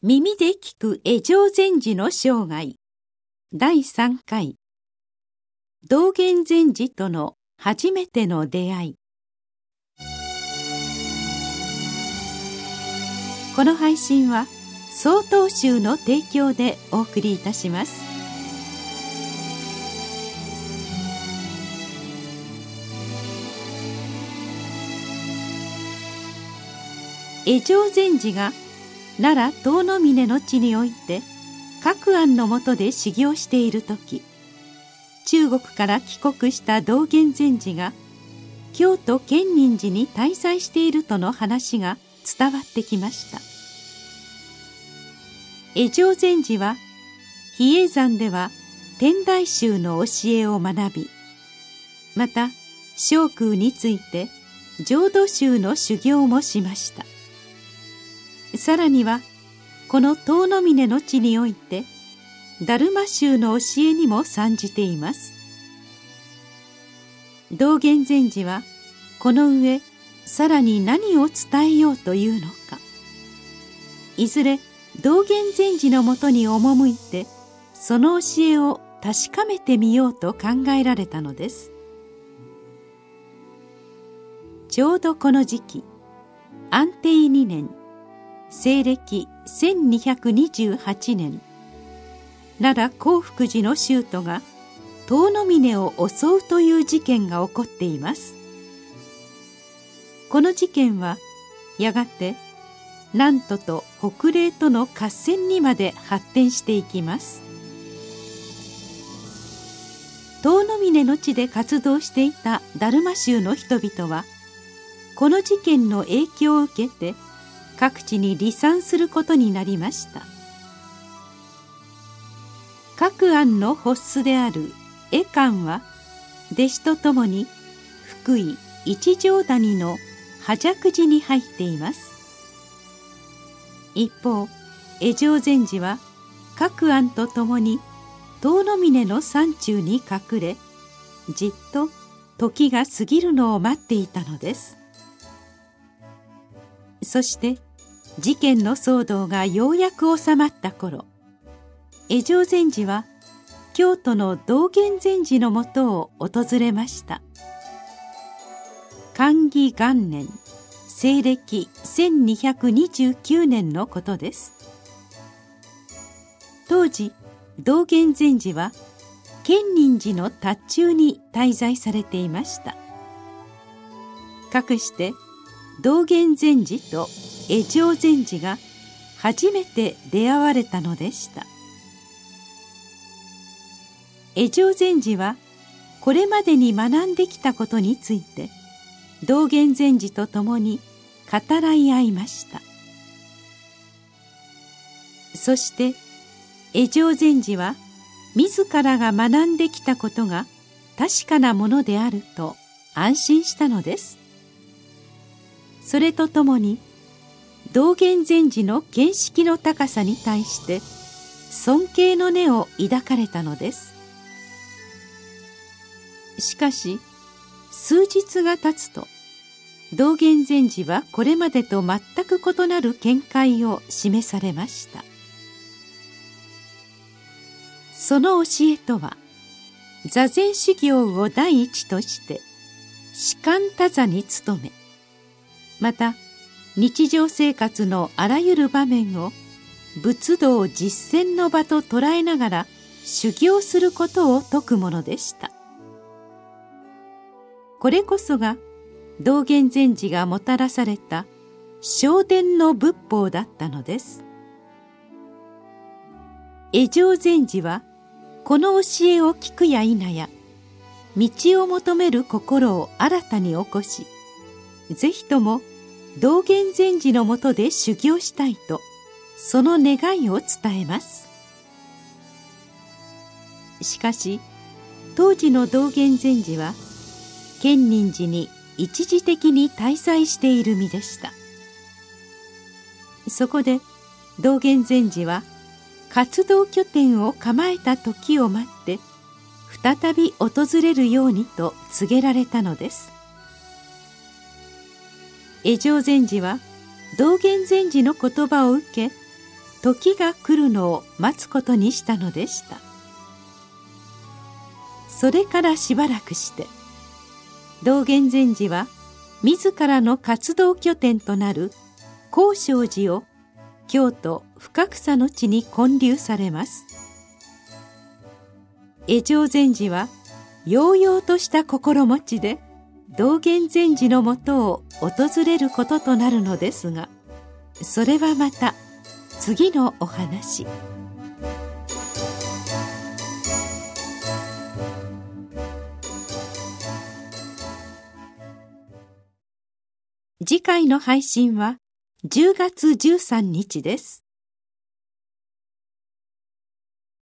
耳で聞く江上禅師の生涯。第3回。道元禅師との初めての出会い。この配信は曹洞宗の提供でお送りいたします。江上禅師が奈良遠野峰の地において各案のもとで修行している時中国から帰国した道元禅師が京都建仁寺に滞在しているとの話が伝わってきました。江上禅師は比叡山では天台宗の教えを学びまた聖空について浄土宗の修行もしました。さらにはこの遠野峰の地において達磨宗の教えにも参じています。道元禅師はこの上さらに何を伝えようというのか。いずれ道元禅師のもとに赴いてその教えを確かめてみようと考えられたのです。ちょうどこの時期安定2年西暦1228年。奈良興福寺の宗徒が遠野峰を襲うという事件が起こっています。この事件はやがて南都と北嶺との合戦にまで発展していきます。遠野峰の地で活動していた達磨宗の人々はこの事件の影響を受けて各地に離散することになりました。各案の発出である絵館は弟子と共に福井一条谷の波弱寺に入っています。一方江上禅師は各案と共に遠野峰の山中に隠れじっと時が過ぎるのを待っていたのです。そして事件の騒動がようやく収まった頃江上禅師は京都の道元禅師のもとを訪れました。寛義元年西暦1229年のことです。当時道元禅師は建仁寺の達中に滞在されていました。かくして道元禅師と江上禅師が初めて出会われたのでした。江上禅師はこれまでに学んできたことについて道元禅師と共に語らい合いました。そして江上禅師は自らが学んできたことが確かなものであると安心したのです。それとともに道元禅師の見識の高さに対して尊敬の念を抱かれたのです。しかし数日が経つと道元禅師はこれまでと全く異なる見解を示されました。その教えとは座禅修行を第一として士官多座に努めまた日常生活のあらゆる場面を仏道実践の場と捉えながら修行することを説くものでした。これこそが道元禅師がもたらされた昇殿の仏法だったのです。江上禅師はこの教えを聞くや否や道を求める心を新たに起こしぜひとも道元禅師のもとで修行したいとその願いを伝えます。しかし当時の道元禅師は建仁寺に一時的に滞在している身でした。そこで道元禅師は活動拠点を構えた時を待って再び訪れるようにと告げられたのです。江上禅師は道元禅師の言葉を受け時が来るのを待つことにしたのでした。それからしばらくして道元禅師は自らの活動拠点となる高尚寺を京都深草の地に建立されます。江上禅師は揚々とした心持ちで道元禅師のもとを訪れることとなるのですがそれはまた次のお話。次回の配信は10月13日です。